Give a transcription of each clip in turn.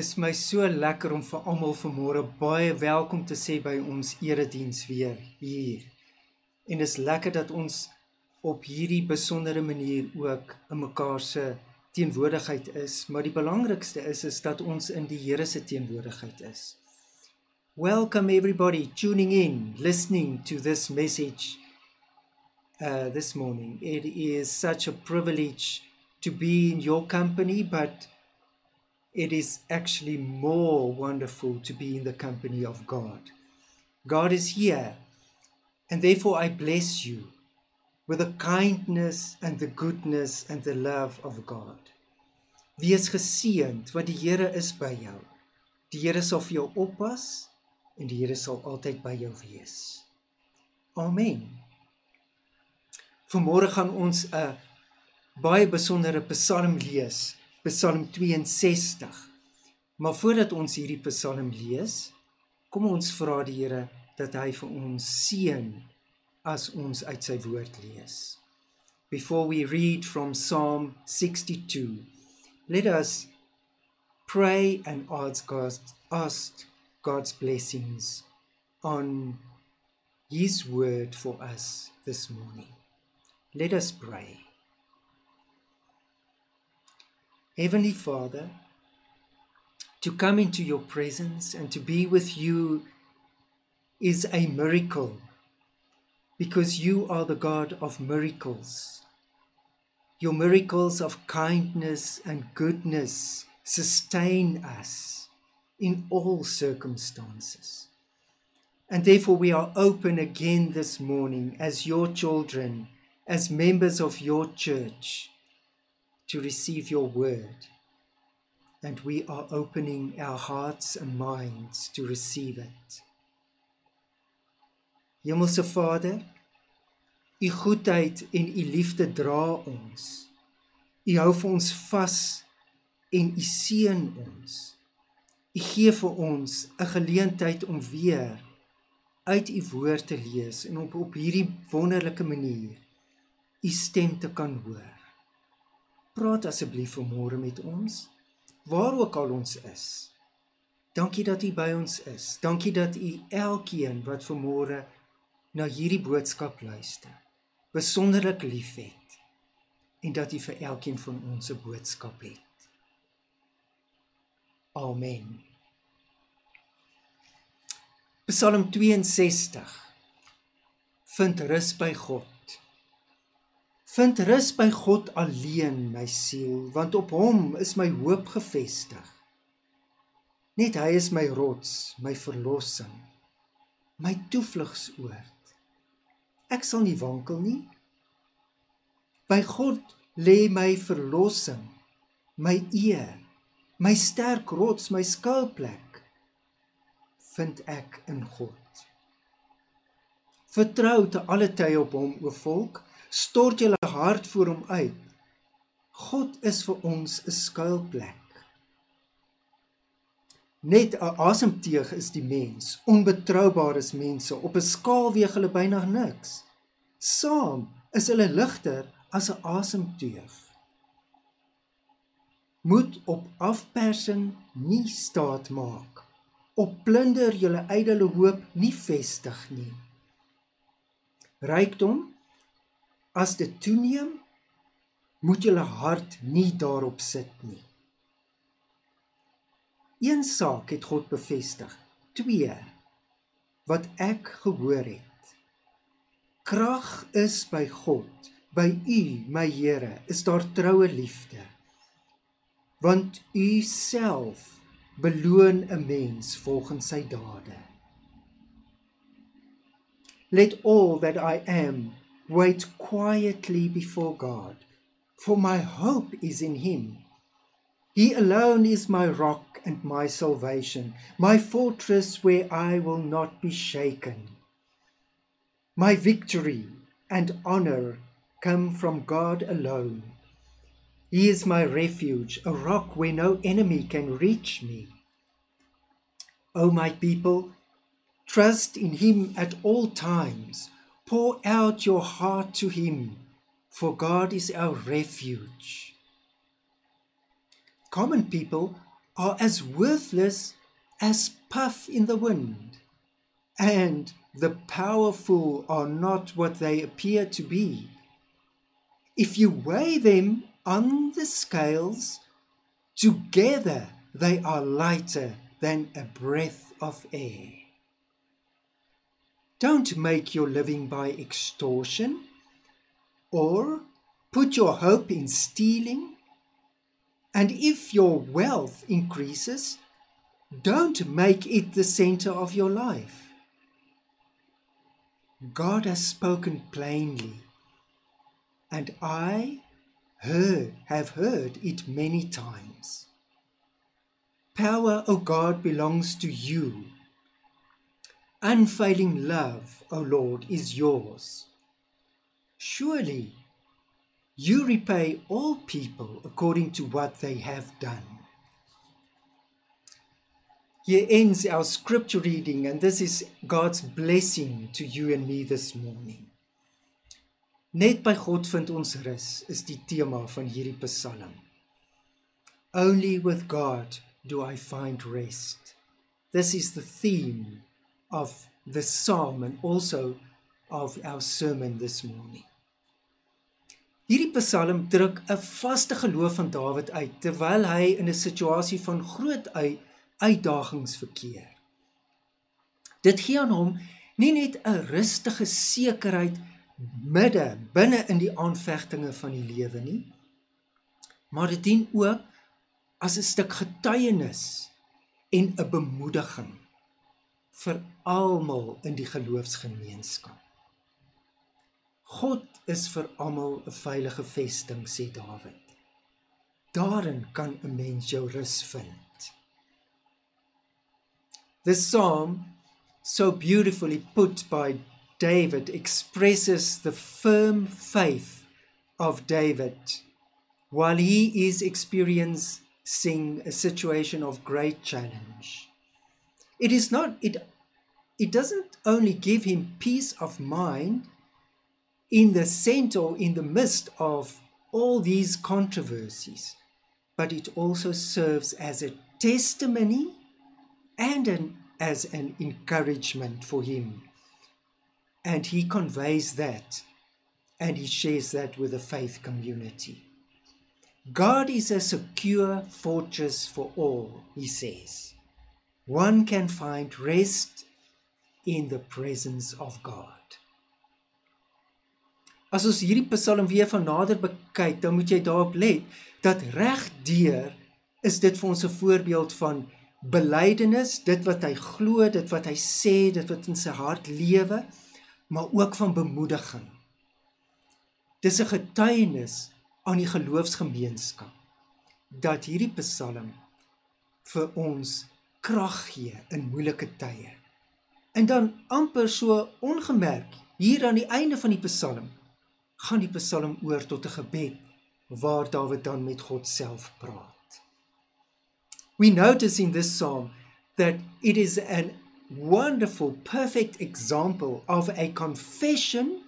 Dis my so lekker om vir almal vanmôre baie welkom te sê by ons erediens weer hier. En dis lekker dat ons op hierdie besondere manier ook in mekaar se teenwoordigheid is, maar die belangrikste is is dat ons in die Here se teenwoordigheid is. Welcome everybody tuning in, listening to this message uh this morning. It is such a privilege to be in your company, but it is actually more wonderful to be in the company of God. God is here, and therefore I bless you with the kindness and the goodness and the love of God. Wees geseënd want die Here is by jou. Die Here sal vir jou oppas en die Here sal altyd by jou wees. Amen. Vanmôre gaan ons 'n baie besondere Psalm lees Psalm 62. Maar voordat ons hierdie Psalm lees, kom ons vra die Here dat hy vir ons seën as ons uit sy woord lees. Before we read from Psalm 62, let us pray and ask God ask God's blessings on his word for us this morning. Let us pray. Heavenly Father, to come into your presence and to be with you is a miracle because you are the God of miracles. Your miracles of kindness and goodness sustain us in all circumstances. And therefore, we are open again this morning as your children, as members of your church to receive your word. And we are opening our hearts and minds to receive it. Hemelse Vader, u goedheid en u liefde dra ons. U hou vir ons vas en u seën ons. U gee vir ons 'n geleentheid om weer uit u woord te lees en op op hierdie wonderlike manier u stem te kan hoor. Praat asseblief vanmôre met ons waar ook al ons is. Dankie dat U by ons is. Dankie dat U elkeen wat vanmôre na hierdie boodskap luister, besonderlik liefhet en dat U vir elkeen van ons 'n boodskap het. Amen. Psalm 62 vind rus by God. Vind rus by God alleen, my siel, want op Hom is my hoop gefestig. Net Hy is my rots, my verlossing, my toevlugsoord. Ek sal nie wankel nie. By God lê my verlossing, my eer, my sterk rots, my skuilplek. Vind ek in God. Vertrou te alle tye op Hom, o volk stort julle hart voor hom uit. God is vir ons 'n skuilplek. Net 'n asemteug is die mens, onbetroubaar is mense, op 'n skaal weeg hulle byna niks. Saam is hulle ligter as 'n asemteug. Moet op afpersing nie staat maak. Op plunder julle ydelle hoop nie vestig nie. Rykdom As dit toeneem, moet julle hart nie daarop sit nie. Een saak het God bevestig. 2 wat ek gehoor het. Krag is by God, by U, my Here, is daar troue liefde. Want U self beloon 'n mens volgens sy dade. Let all that I am wait quietly before God, for my hope is in Him. He alone is my rock and my salvation, my fortress where I will not be shaken. My victory and honor come from God alone. He is my refuge, a rock where no enemy can reach me. O my people, trust in Him at all times Pour out your heart to Him, for God is our refuge. Common people are as worthless as puff in the wind, and the powerful are not what they appear to be. If you weigh them on the scales, together they are lighter than a breath of air. Don't make your living by extortion or put your hope in stealing. And if your wealth increases, don't make it the center of your life. God has spoken plainly, and I heard, have heard it many times. Power, O God, belongs to you. Unfailing love, O Lord, is yours. Surely you repay all people according to what they have done. Here ends our scripture reading, and this is God's blessing to you and me this morning. Net by God vind ons rus is die tema van hierdie Psalm. Only with God do I find rest. This is the theme of the psalm and also of our sermon this morning. Hierdie Psalm druk 'n vaste geloof van Dawid uit terwyl hy in 'n situasie van groot uitdagings verkeer. Dit gee aan hom nie net 'n rustige sekerheid midde binne in die aanvegtinge van die lewe nie, maar dit dien ook as 'n stuk getuienis en 'n bemoediging vir almal in die geloofsgemeenskap. God is vir almal 'n veilige vesting, sê Dawid. Daarin kan 'n mens jou rus vind. This psalm, so beautifully put by David, expresses the firm faith of David while he is experiencing a situation of great challenge. It is not, it, it doesn't only give him peace of mind in the center, in the midst of all these controversies, but it also serves as a testimony and an, as an encouragement for him. And he conveys that and he shares that with the faith community. God is a secure fortress for all, he says. One can find rest in the presence of God. As ons hierdie Psalm weer van nader bekyk, dan moet jy daarop let dat regdeur is dit vir ons 'n voorbeeld van belydenis, dit wat hy glo, dit wat hy sê, dit wat in sy hart lewe, maar ook van bemoediging. Dis 'n getuienis aan die geloofsgemeenskap dat hierdie Psalm vir ons krag gee in moeilike tye. En dan amper so ongemerk hier aan die einde van die Psalm gaan die Psalm oor tot 'n gebed waar Dawid dan met God self praat. we notice in this psalm that it is a wonderful, perfect example of a confession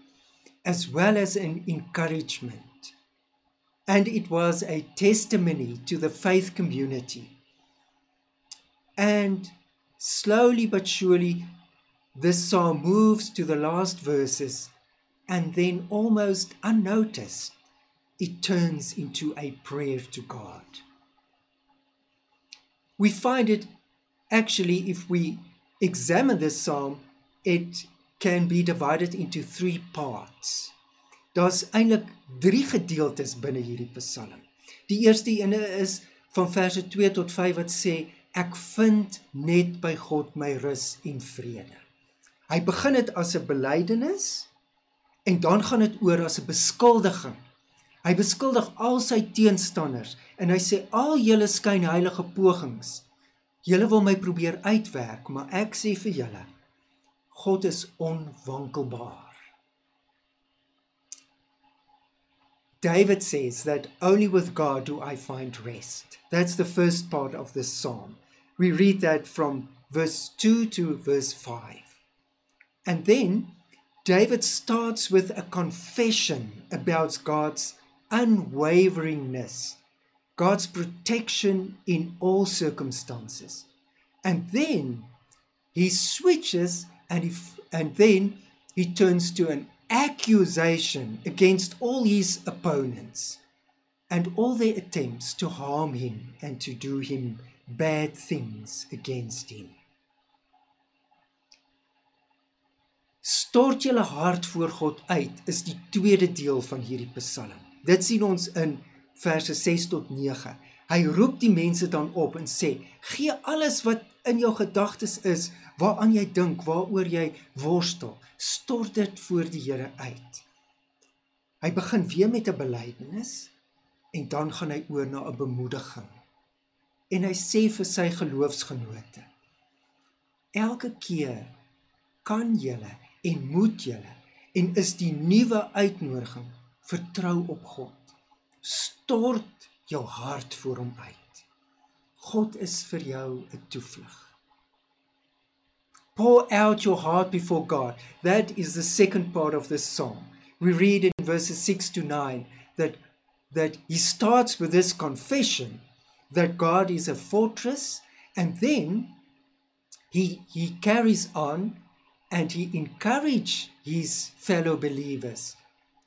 as well as an encouragement. And it was a testimony to the faith community. And slowly but surely, this psalm moves to the last verses, and then almost unnoticed, it turns into a prayer to God we find it actually, if we examine this psalm, it can be divided into three parts. Daar's eintlik drie gedeeltes binne hierdie Psalm. Die eerste ene is van verse 2 tot 5 wat sê ek vind net by God my rus en vrede. Hy begin dit as 'n belydenis en dan gaan dit oor as 'n beskuldiging. Hy beskuldig al sy teenstanders en hy sê al julle skynheilige pogings julle wil my probeer uitwerk maar ek sê vir julle God is onwankelbaar. David says that only with God do I find rest. That's the first part of this psalm. We read that from verse 2 to verse 5 and then David starts with a confession about God's unwaveringness God's protection in all circumstances. And then he switches and he, and then he turns to an accusation against all his opponents and all their attempts to harm him and to do him bad things against him. Stort julle hart voor God uit is die tweede deel van hierdie Psalm. Dit sien ons in verse 6 tot 9. Hy roep die mense dan op en sê: "Gee alles wat in jou gedagtes is, waaraan jy dink, waaroor jy worstel, stort dit voor die Here uit." Hy begin weer met 'n belydenis en dan gaan hy oor na 'n bemoediging. En hy sê vir sy geloofsgenote: "Elke keer kan julle en moet julle en is die nuwe uitnodiging vertrou op God. Stort jou hart voor hom uit. God is vir jou 'n toevlug. Pour out your heart before God. That is the second part of this psalm. We read in verses 6 to 9 that that he starts with this confession that God is a fortress and then he he carries on and he encourages his fellow believers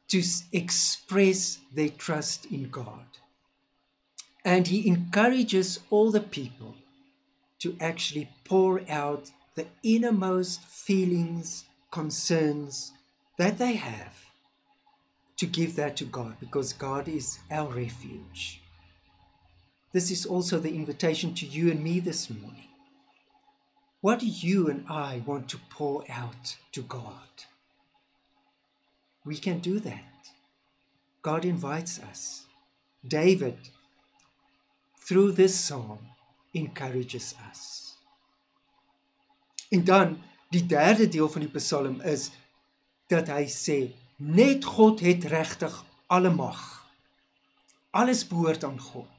to express their trust in God. And he encourages all the people to actually pour out the innermost feelings, concerns that they have, to give that to God because God is our refuge. This is also the invitation to you and me this morning. What do you and I want to pour out to God? We can do that. God invites us. David, through this psalm, encourages us. En dan die derde deel van die Psalm is dat hy sê net God het regtig alle mag. Alles behoort aan God.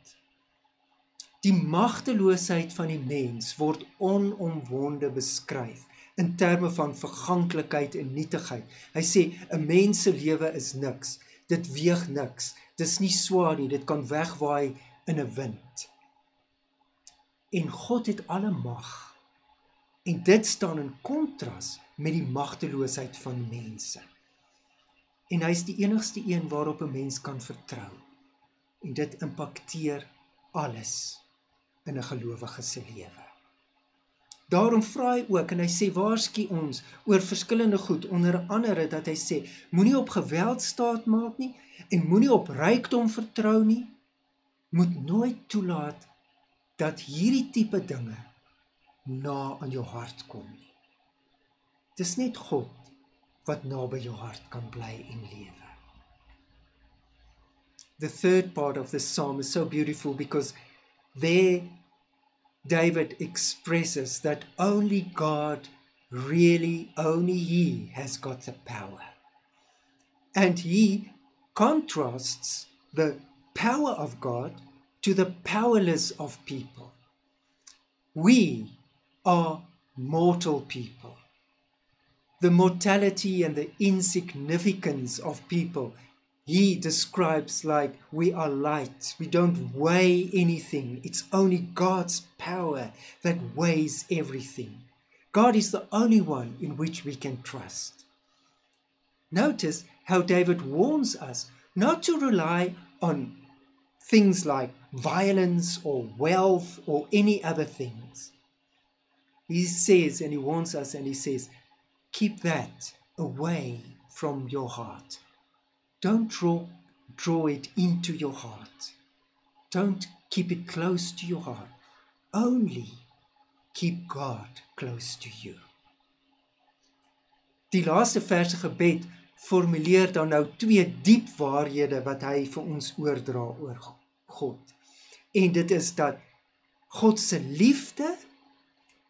Die magteloosheid van die mens word onomwonde beskryf in terme van verganklikheid en nietigheid. Hy sê 'n mens se lewe is niks. Dit weeg niks. Dis nie swaar nie. Dit kan wegwaai in 'n wind. En God het alle mag. En dit staan in kontras met die magteloosheid van mense. En hy's die enigste een waarop 'n mens kan vertrou. En dit impakteer alles in 'n gelowige se lewe. Daarom vra hy ook en hy sê waarsku ons oor verskillende goed onder andere dat hy sê moenie op geweld staat maak nie en moenie op rykdom vertrou nie. Moet nooit toelaat dat hierdie tipe dinge na aan jou hart kom nie. Dis net God wat naby jou hart kan bly en lewe. The third part of the psalm is so beautiful because there David expresses that only God, really, only He has got the power. And he contrasts the power of God to the powerless of people. We are mortal people. The mortality and the insignificance of people he describes like we are light. We don't weigh anything. It's only God's power that weighs everything. God is the only one in which we can trust. Notice how David warns us not to rely on things like violence or wealth or any other things. He says, and he warns us, and he says, keep that away from your heart. Don't draw, draw it into your heart. Don't keep it close to your heart. Only keep God close to you. Die laaste verse gebed formuleer dan nou twee diep waarhede wat hy vir ons oordra oor God. En dit is dat God se liefde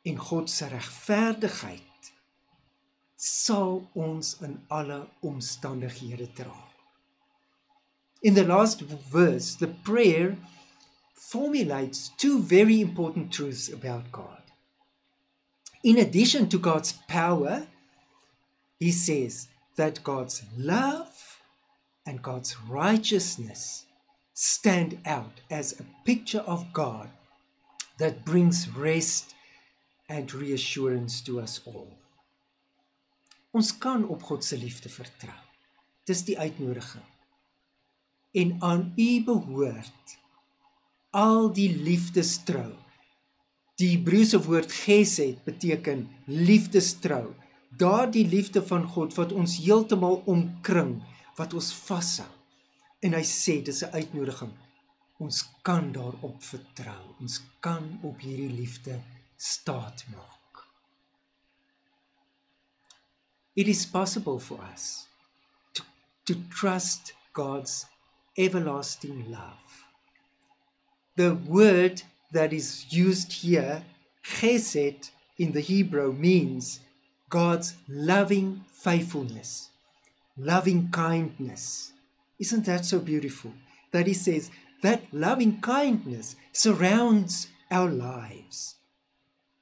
en God se regverdigheid sal ons in alle omstandighede dra. In the last verse, the prayer formulates two very important truths about God. In addition to God's power, he says that God's love and God's righteousness stand out as a picture of God that brings rest and reassurance to us all. Ons kan op God se liefde vertrou. Dis die uitnodiging. En aan U behoort al die liefdestrou. Die Hebreëse woord gesed beteken liefdestrou. Daardie liefde van God wat ons heeltemal omkring, wat ons vashou. En hy sê dis 'n uitnodiging. Ons kan daarop vertrou. Ons kan op hierdie liefde staat maak. It is possible for us to, to trust God's everlasting love. The word that is used here, chesed, in the Hebrew means God's loving faithfulness, loving kindness. Isn't that so beautiful? That He says that loving kindness surrounds our lives.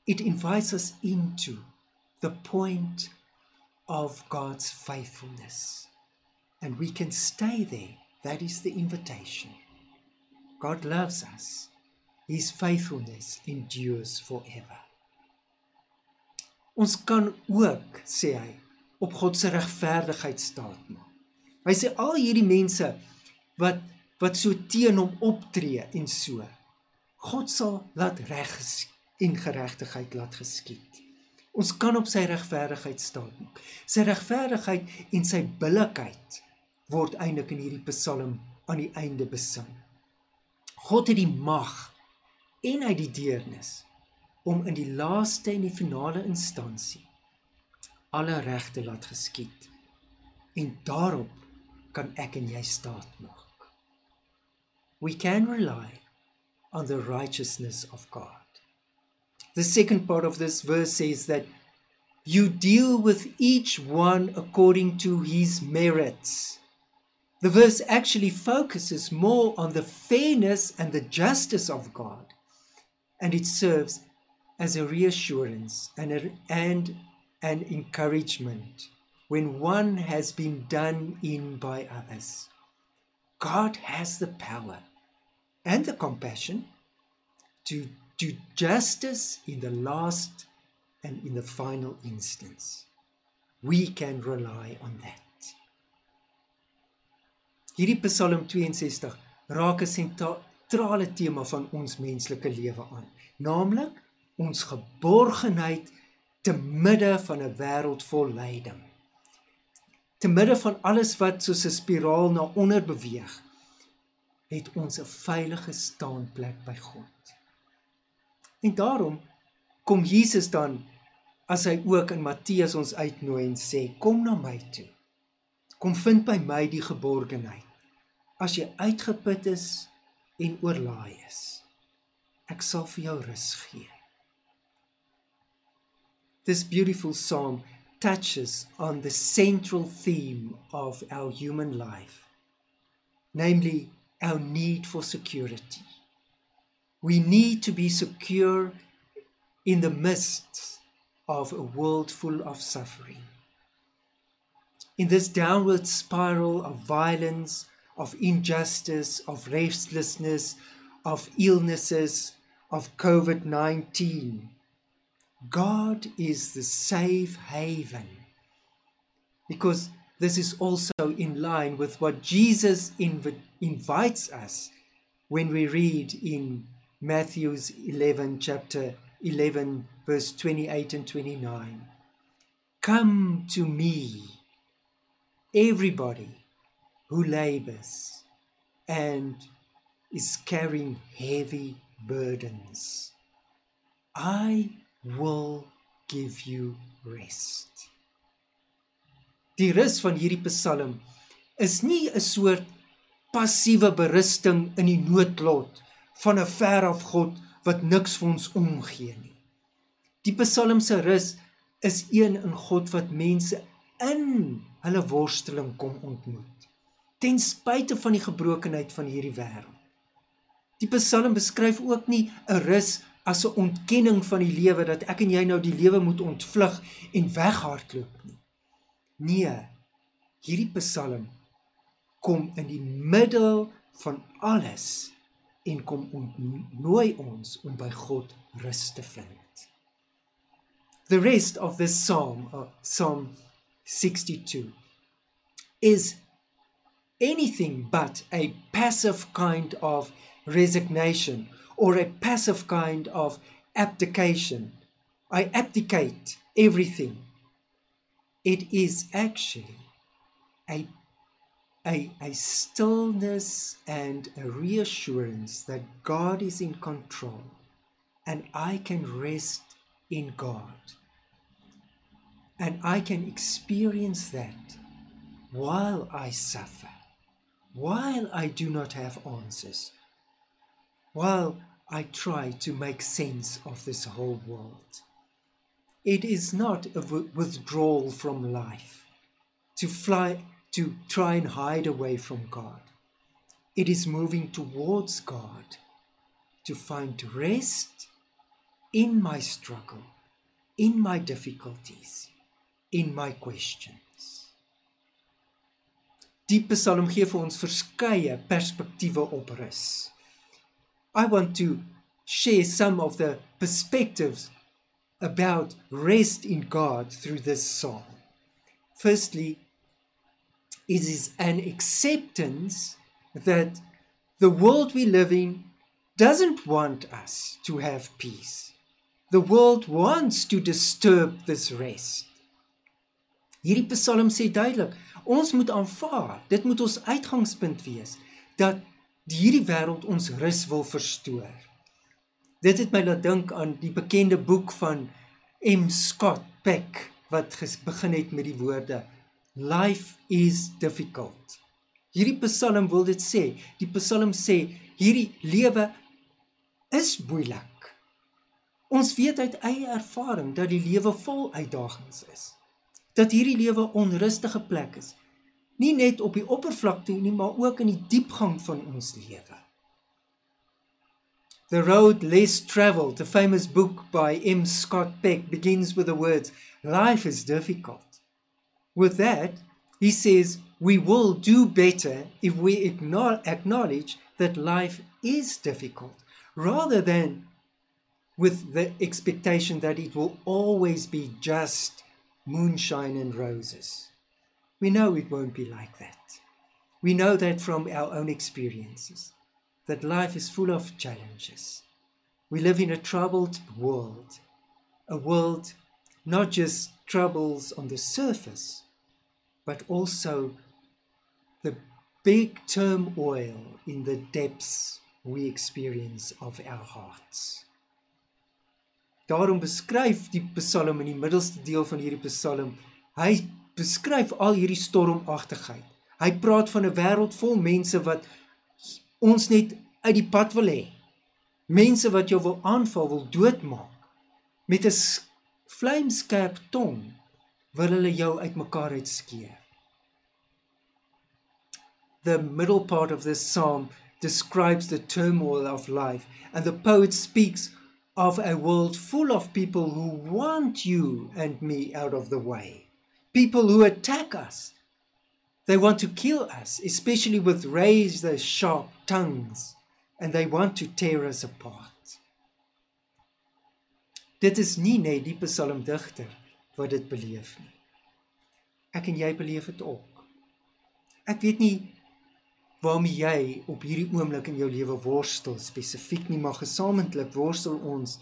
It invites us into the point of God's faithfulness. And we can stay there. That is the invitation. God loves us. His faithfulness endures forever. Ons kan ook, sê hy, op God se regverdigheid staat maak. Hy sê al hierdie mense wat wat so teen hom optree en so, God sal laat reg en geregtigheid laat geskied. Ons kan op sy regverdigheid staan. Sy regverdigheid en sy billikheid word eintlik in hierdie Psalm aan die einde besing. God het die mag en hy die deernis om in die laaste en die finale instansie alle regte laat geskied. En daarop kan ek en jy staat maak. We can rely on the righteousness of God. The second part of this verse says that you deal with each one according to his merits. The verse actually focuses more on the fairness and the justice of God, and it serves as a reassurance and, a, and an encouragement when one has been done in by others. God has the power and the compassion to do justice in the last and in the final instance. We can rely on that. Hierdie Psalm 62 raak 'n sentrale tema van ons menslike lewe aan, naamlik ons geborgenheid te midde van 'n wêreld vol lyding. Te midde van alles wat soos 'n spiraal na onder beweeg, het ons 'n veilige staanplek by God. En daarom kom Jesus dan as hy ook in Matteus ons uitnooi en sê kom na my toe. Kom vind by my die geborgenheid. As jy uitgeput is en oorlaai is, ek sal vir jou rus gee. This beautiful psalm touches on the central theme of our human life, namely our need for security. We need to be secure in the midst of a world full of suffering. In this downward spiral of violence, of injustice, of restlessness, of illnesses, of COVID 19, God is the safe haven. Because this is also in line with what Jesus inv- invites us when we read in Matthew's 11, chapter 11, verse 28 and 29. Come to me, everybody who labors and is carrying heavy burdens. I will give you rest. Die rus van hierdie Psalm is nie 'n soort passiewe berusting in die noodlot van 'n ver af God wat niks vir ons omgee nie. Die Psalm se rus is een in God wat mense in hulle worsteling kom ontmoet. Ten spyte van die gebrokenheid van hierdie wêreld. Die Psalm beskryf ook nie 'n rus as 'n ontkenning van die lewe dat ek en jy nou die lewe moet ontvlug en weghardloop nie. Nee. Hierdie Psalm kom in die middel van alles en kom ontnooi ons om by God rus te vind. The rest of this psalm, uh, Psalm 62, is anything but a passive kind of resignation or a passive kind of abdication. I abdicate everything. It is actually a, a, a stillness and a reassurance that God is in control and I can rest in God. And I can experience that while I suffer, while I do not have answers, while I try to make sense of this whole world. It is not a withdrawal from life, to fly, to try and hide away from God. It is moving towards God to find rest in my struggle, in my difficulties, in my questions. Die Psalm gee vir ons verskeie perspektiewe op rus. I want to share some of the perspectives about rest in God through this psalm. Firstly, it is an acceptance that the world we live in doesn't want us to have peace. The world wants to disturb this rest. Hierdie Psalm sê duidelik, ons moet aanvaar, dit moet ons uitgangspunt wees dat hierdie wêreld ons rus wil verstoor. Dit het my laat dink aan die bekende boek van M Scott Peck wat begin het met die woorde Life is difficult. Hierdie Psalm wil dit sê. Die Psalm sê hierdie lewe is moeilik. Ons weet uit eie ervaring dat die lewe vol uitdagings is. Dat hierdie lewe onrustige plek is nie net op die oppervlakte nie, maar ook in die diepgang van ons lewe. The Road Less Traveled, a famous book by M. Scott Peck, begins with the words, Life is difficult. With that, he says, We will do better if we acknowledge that life is difficult, rather than with the expectation that it will always be just moonshine and roses. We know it won't be like that. We know that from our own experiences, that life is full of challenges. We live in a troubled world, a world not just troubles on the surface, but also the big turmoil in the depths we experience of our hearts. Daarom beskryf die Psalm in die middelste deel van hierdie Psalm, hy beskryf al hierdie stormagtigheid. Hy praat van 'n wêreld vol mense wat ons net uit die pad wil hê. Mense wat jou wil aanval, wil doodmaak met 'n vlamskerp tong wil hulle jou uitmekaar uitskeer. The middle part of this psalm describes the turmoil of life and the poet speaks of a world full of people who want you and me out of the way people who attack us. They want to kill us, especially with razor sharp tongues, and they want to tear us apart. Dit is nie net die psalmdigter wat dit beleef nie. Ek en jy beleef dit ook. Ek weet nie waarmee jy op hierdie oomblik in jou lewe worstel spesifiek nie, maar gesamentlik worstel ons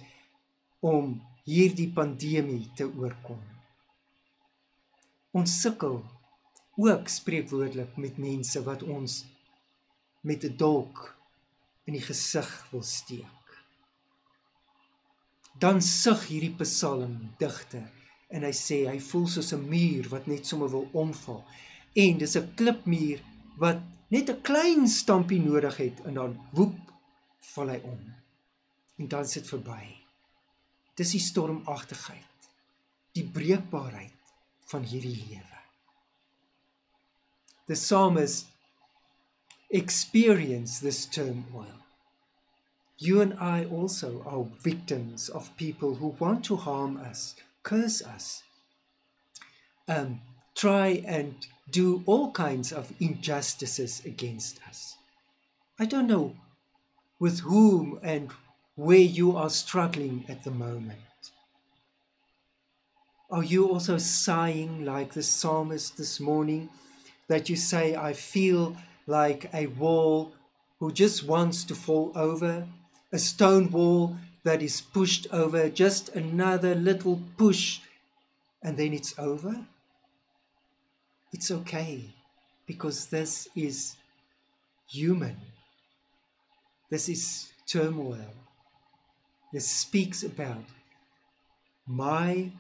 om hierdie pandemie te oorkom. Ons sukkel ook spreekwoordelik met mense wat ons met 'n dolk in die gesig wil steek. Dan sug hierdie Psalm digter en hy sê hy voel soos 'n muur wat net sommer wil omval en dis 'n klipmuur wat net 'n klein stampie nodig het en dan woep val hy om. En dan sit verby. Dis die stormagtigheid. Die breekbaarheid van hierdie lewe. The psalmist experience this turmoil. You and I also are victims of people who want to harm us, curse us, um, try and do all kinds of injustices against us. I don't know with whom and where you are struggling at the moment. Are you also sighing like the psalmist this morning that you say, I feel like a wall who just wants to fall over, a stone wall that is pushed over, just another little push, and then it's over? It's okay because this is human. This is turmoil. This speaks about my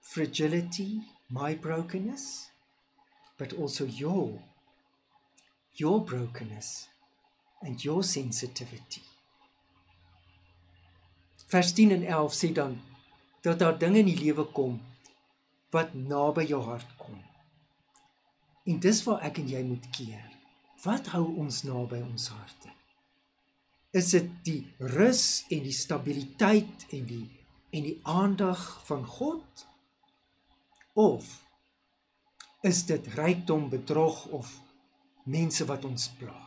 fragility, my brokenness, but also your your brokenness and your sensitivity. Vers 10 en 11 sê dan dat daar dinge in die lewe kom wat naby jou hart kom. En dis waar ek en jy moet keer. Wat hou ons naby ons harte? Is dit die rus en die stabiliteit en die en die aandag van God Of is dit rykdom, bedrog of mense wat ons pla?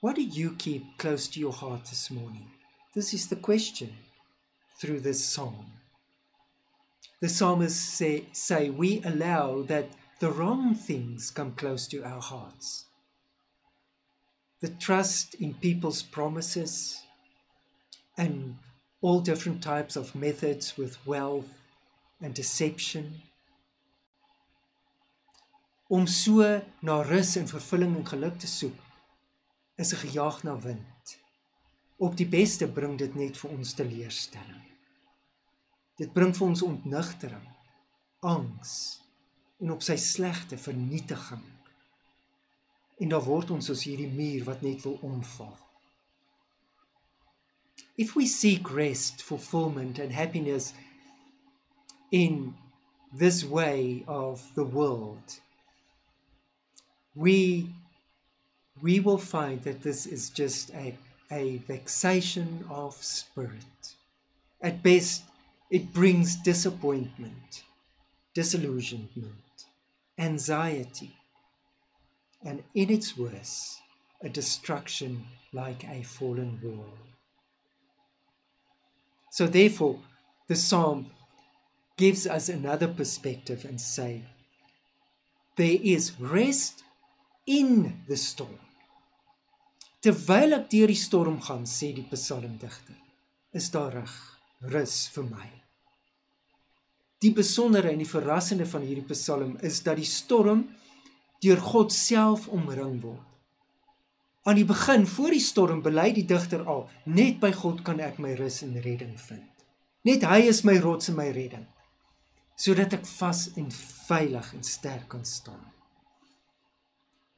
What do you keep close to your heart this morning? This is the question through this psalm. The psalmist say, say we allow that the wrong things come close to our hearts. The trust in people's promises and all different types of methods with wealth and deception. Om so na rus en vervulling en geluk te soek is 'n gejaag na wind. Op die beste bring dit net vir ons teleurstelling dit bring vir ons ontnigtering angs en op sy slegte vernietiging en daar word ons soos hierdie muur wat net wil omval if we seek rest fulfillment and happiness in this way of the world, we, we will find that this is just a, a vexation of spirit. At best, it brings disappointment, disillusionment, anxiety, and in its worst, a destruction like a fallen wall. So, therefore, the psalm gives us another perspective and say, there is rest in the storm. Terwyl ek deur die storm gaan, sê die psalmdigter, is daar reg, rus vir my. Die besondere en die verrassende van hierdie psalm is dat die storm deur God self omring word. Aan die begin voor die storm bely die digter al, net by God kan ek my rus en redding vind. Net hy is my rots en my redding sodat ek vas en veilig en sterk kan staan.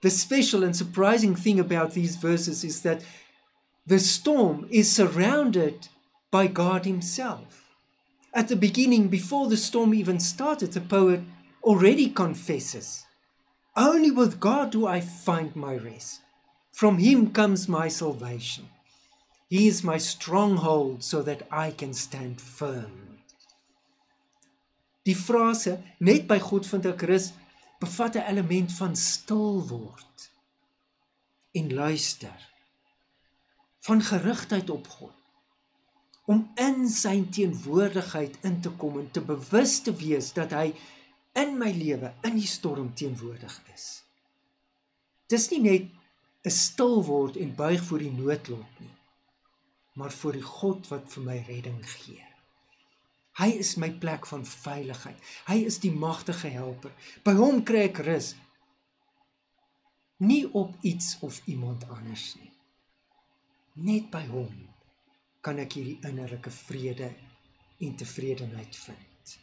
The special and surprising thing about these verses is that the storm is surrounded by God himself. At the beginning before the storm even started the poet already confesses only with God do I find my rest. From him comes my salvation. He is my stronghold so that I can stand firm. Die frase net by God vind ek rus bevat 'n element van stil word en luister van gerigtheid op God om in sy teenwoordigheid in te kom en te bewus te wees dat hy in my lewe in die storm teenwoordig is. Dis nie net 'n stil word en buig voor die noodlot nie, maar voor die God wat vir my redding gee. Hy is my plek van veiligheid. Hy is die magtige helper. By hom kry ek rus. Nie op iets of iemand anders nie. Net by hom kan ek hierdie innerlike vrede en tevredenheid vind.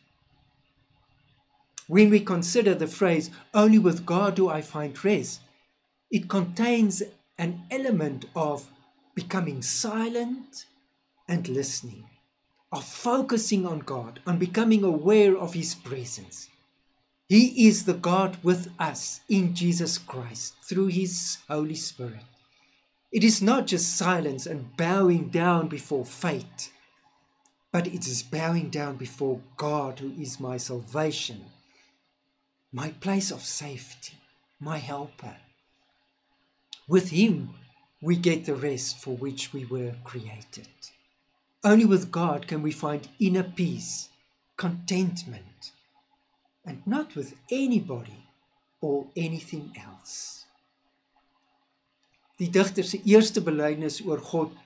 When we consider the phrase only with God do I find rest, it contains an element of becoming silent and listening of focusing on God, on becoming aware of His presence. He is the God with us in Jesus Christ through His Holy Spirit. It is not just silence and bowing down before fate, but it is bowing down before God, who is my salvation, my place of safety, my helper, With Him, we get the rest for which we were created. Only with God can we find inner peace, contentment, and not with anybody or anything else. Die digter se eerste belydenis oor God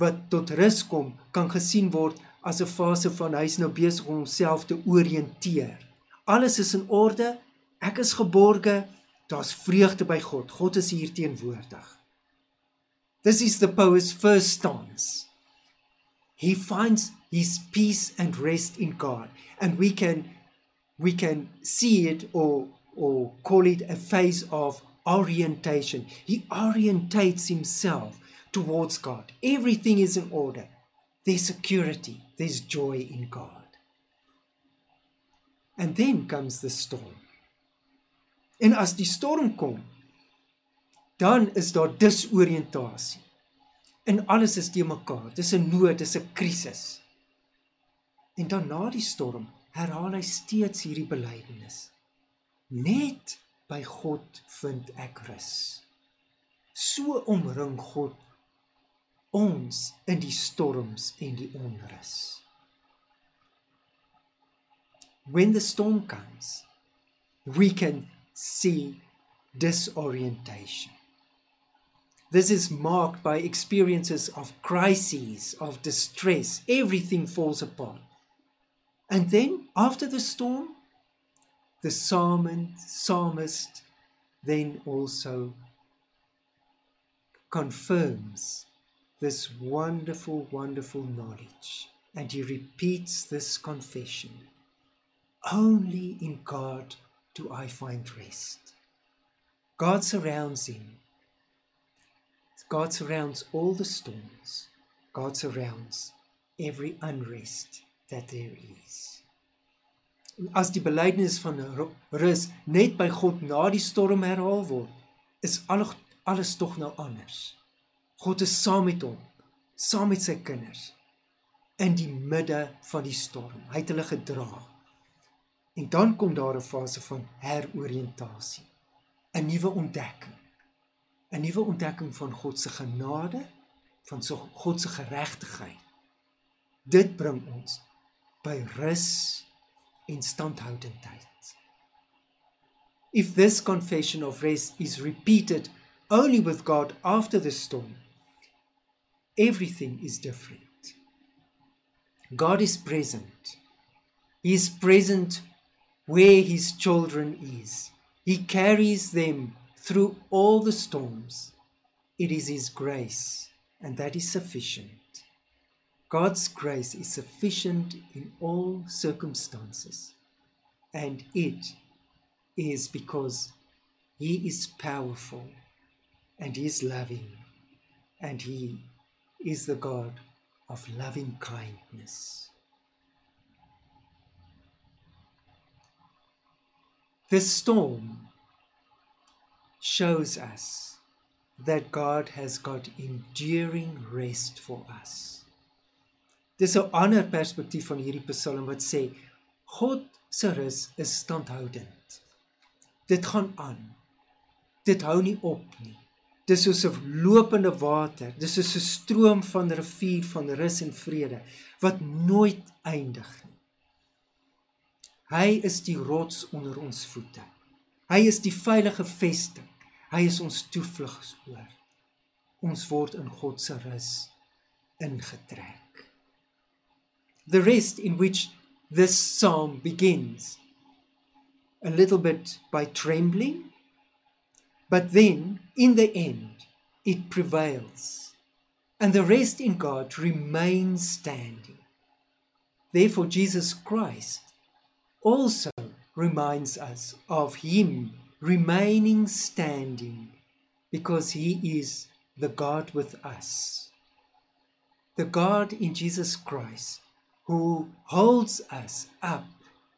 wat tot rus kom, kan gesien word as 'n fase van hy's nou besig om homself te oriënteer. Alles is in orde, ek is geborge, daar's vreugde by God. God is hier teenwoordig. This is the poet's first stance. He finds his peace and rest in God, and we can we can see it or or call it a phase of orientation. He orientates himself towards God. Everything is in order. There's security, there's joy in God. And then comes the storm. En as die storm kom, dan is daar disoriëntasie. En alles is te mekaar. Dis 'n nood, dis 'n krisis. En dan na die storm herhaal hy steeds hierdie belydenis. Net by God vind ek rus. So omring God ons in die storms en die onrus. When the storm comes, we can see disorientation. This is marked by experiences of crises, of distress. Everything falls apart. And then, after the storm, the psalmist then also confirms this wonderful, wonderful knowledge. And he repeats this confession Only in God do I find rest. God surrounds him. God surrounds all the storms. God surrounds every unrest that there is. As die belydenis van rus net by God na die storm herhaal word, is alles alles tog nou anders. God is saam met hom, saam met sy kinders in die midde van die storm. Hy het hulle gedra. En dan kom daar 'n fase van heroriëntasie, 'n nuwe ontdekking. 'n Nuwe ontdekking van God se genade, van God se geregtigheid. Dit bring ons by rus en standhoudendheid. If this confession of rest is repeated only with God after the storm, everything is different. God is present. He is present where his children is. He carries them through all the storms. It is his grace, and that is sufficient. God's grace is sufficient in all circumstances, and it is because he is powerful and he is loving and he is the God of loving kindness. This storm shows us that God has got enduring rest for us. Dis 'n ander perspektief van hierdie Psalm wat sê God se rus is standhoudend. Dit gaan aan. Dit hou nie op nie. Dis soos 'n lopende water. Dis soos 'n stroom van rivier van rus en vrede wat nooit eindig nie. Hy is die rots onder ons voete. Hy is die veilige vesting. Hy is ons toevlugsoord. Ons word in God se rus ingetrek. The rest in which this psalm begins a little bit by trembling But then, in the end, it prevails, and the rest in God remains standing. Therefore, Jesus Christ also reminds us of Him remaining standing because He is the God with us. The God in Jesus Christ who holds us up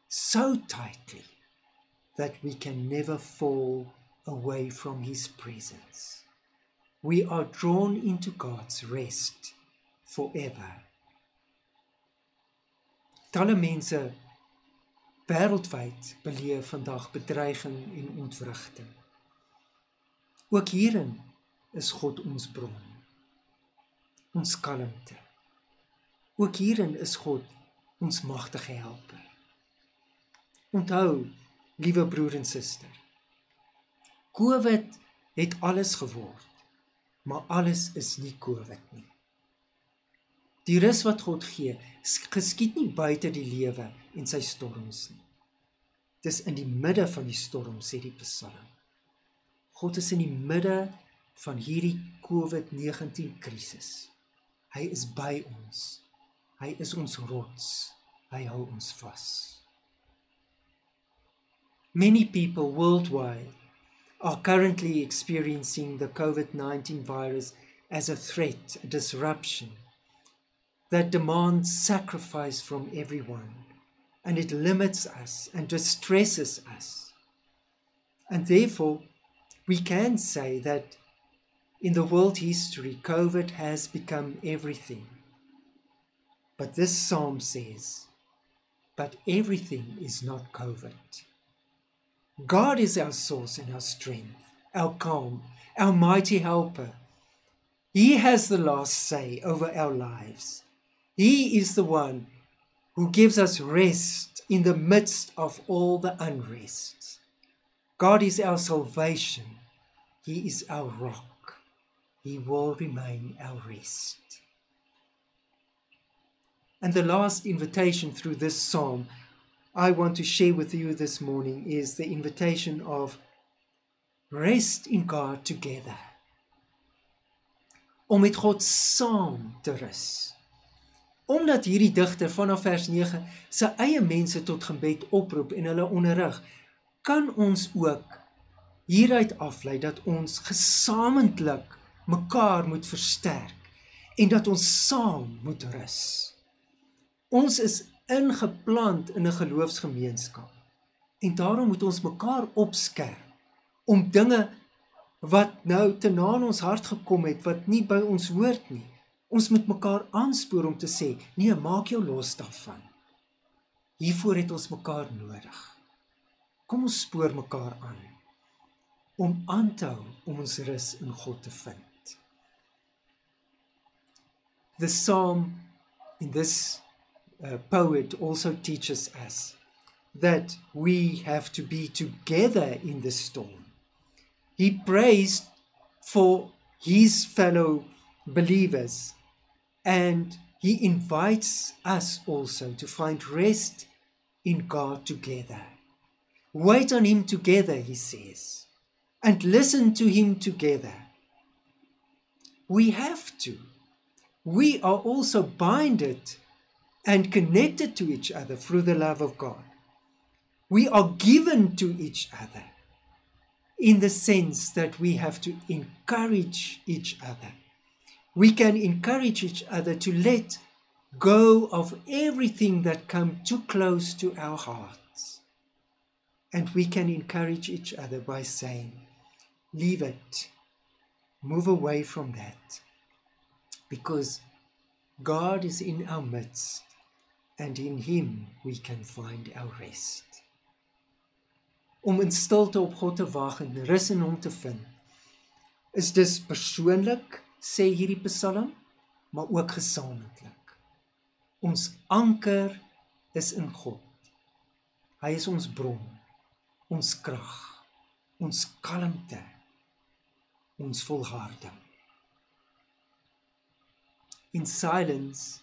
so tightly that we can never fall away from His presence. We are drawn into God's rest forever. Talle mense wêreldwyd beleef vandag bedreiging en ontwrigting. Ook hierin is God ons bron. Ons kalmte. Ook hierin is God ons magtige helper. Onthou, liewe broer en suster, COVID het alles geword, maar alles is nie COVID nie. Die rus wat God gee, geskied nie buite die lewe en sy storms nie. Dis in die midde van die storm sê die Psalm. God is in die midde van hierdie COVID-19 krisis. Hy is by ons. Hy is ons rots. Hy hou ons vas. Many people worldwide are currently experiencing the COVID-19 virus as a threat, a disruption that demands sacrifice from everyone and it limits us and distresses us. And therefore, we can say that in the world history, COVID has become everything. But this psalm says, but everything is not COVID. God is our source and our strength, our calm, our mighty helper. He has the last say over our lives. He is the one who gives us rest in the midst of all the unrest. God is our salvation. He is our rock. He will remain our rest. And the last invitation through this psalm I want to share with you this morning is the invitation of rest in God together. Om met God saam te rus omdat hierdie digter vanaf vers 9 sy eie mense tot gebed oproep en hulle onderrig, kan ons ook hieruit aflei dat ons gesamentlik mekaar moet versterk en dat ons saam moet rus. Ons is ingeplant in 'n geloofsgemeenskap en daarom moet ons mekaar opskerp om dinge wat nou te na in ons hart gekom het wat nie by ons hoort nie Ons moet mekaar aanspoor om te sê, nee, maak jou los daarvan. Hiervoor het ons mekaar nodig. Kom ons spoor mekaar aan om aan te hou om ons rus in God te vind. The psalm in this uh, poet also teaches us that we have to be together in the storm. He prays for his fellow believers And he invites us also to find rest in God together. Wait on him together, he says, and listen to him together. We have to. We are also binded and connected to each other through the love of God. We are given to each other in the sense that we have to encourage each other we can encourage each other to let go of everything that come too close to our hearts. And we can encourage each other by saying, leave it, move away from that, because God is in our midst, and in Him we can find our rest. Om in stilte op God te wag en rus in Hom te vind, is dis persoonlik sê hierdie Psalm, maar ook gesamentlik. Ons anker is in God. Hy is ons bron, ons krag, ons kalmte, ons volharding. In silence,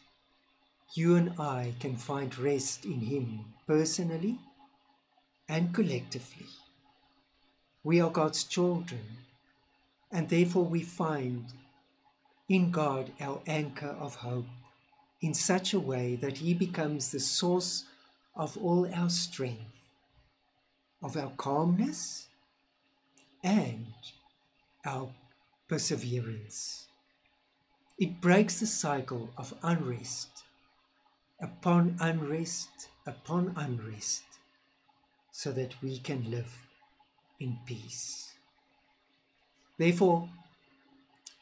you and I can find rest in Him personally and collectively. We are God's children, and therefore we find in God our anchor of hope in such a way that He becomes the source of all our strength, of our calmness, and our perseverance. It breaks the cycle of unrest upon unrest upon unrest so that we can live in peace. Therefore,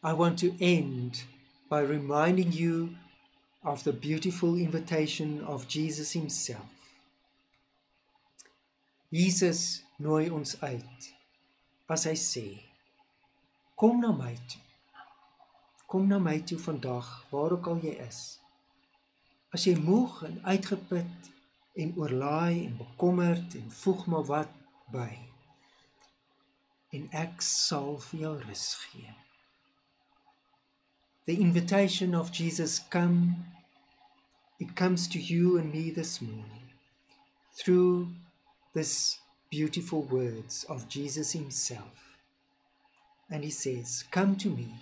I want to end by reminding you of the beautiful invitation of Jesus himself. Jesus nooi ons uit as hy sê: Kom na my toe. Kom na my toe vandag, waar ook al jy is. As jy moeg en uitgeput en oorlaai en bekommerd en voeg maar wat by. En ek sal vir jou rus gee. The invitation of Jesus come it comes to you and me this morning through this beautiful words of Jesus himself. And he says, Come to me.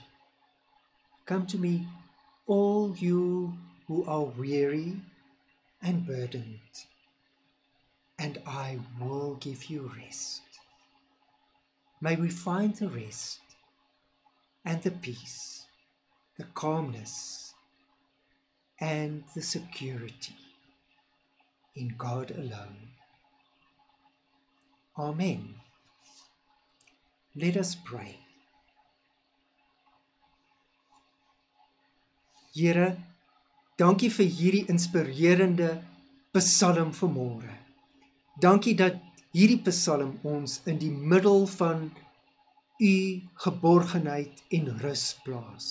Come to me, all you who are weary and burdened, and I will give you rest. May we find the rest and the peace, the calmness, and the security in God alone. Amen. Let us pray. Here, dankie vir hierdie inspirerende Psalm vanmôre. Dankie dat hierdie Psalm ons in die middel van u geborgenheid en rus plaas.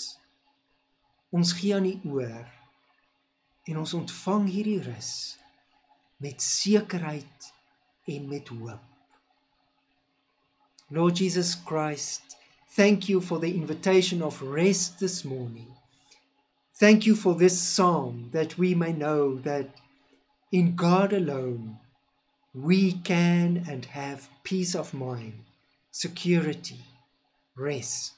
Ons gee aan u oor en ons ontvang hierdie rus met sekerheid en met hoop. Lord Jesus Christ, thank you for the invitation of rest this morning. Thank you for this psalm that we may know that in God alone we can and have peace of mind, security, rest.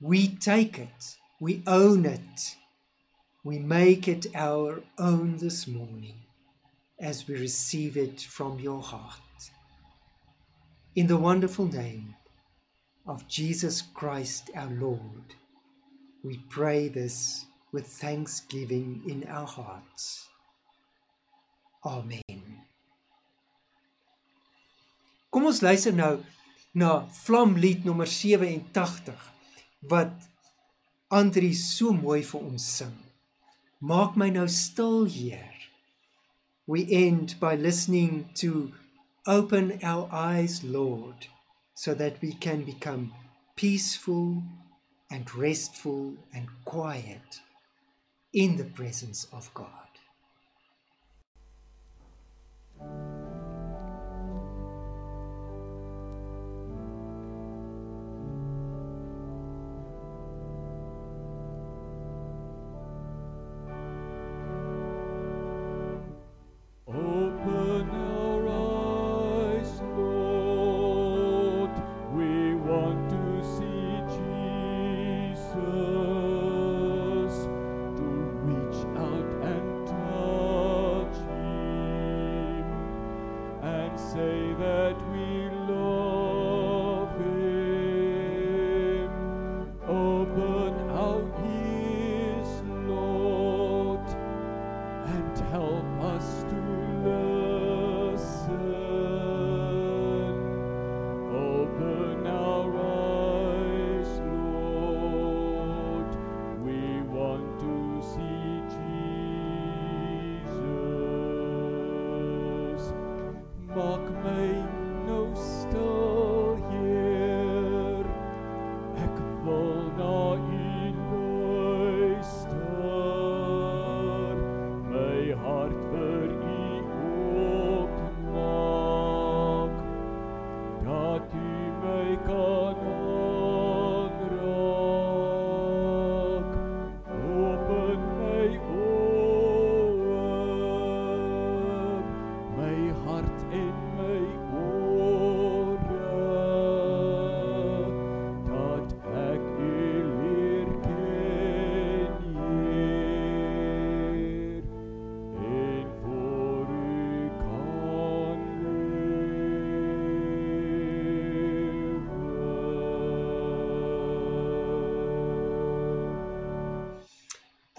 We take it, we own it, we make it our own this morning as we receive it from your heart. In the wonderful name of Jesus Christ our Lord, we pray this with thanksgiving in our hearts. Amen. Kom ons luister nou na Vlamlied nommer 87 wat Andri so mooi vir ons sing. Maak my nou stil, Heer. We end by listening to Open our eyes, Lord, so that we can become peaceful and restful and quiet in the presence of God.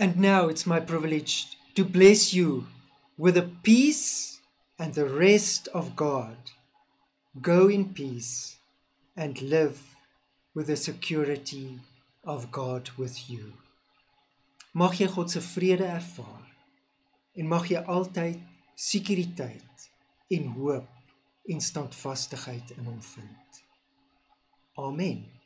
And now it's my privilege to bless you with the peace and the rest of God. Go in peace and live with the security of God with you. Mag jy God se vrede ervaar en mag jy altyd sekuriteit en hoop en standvastigheid in hom vind. Amen.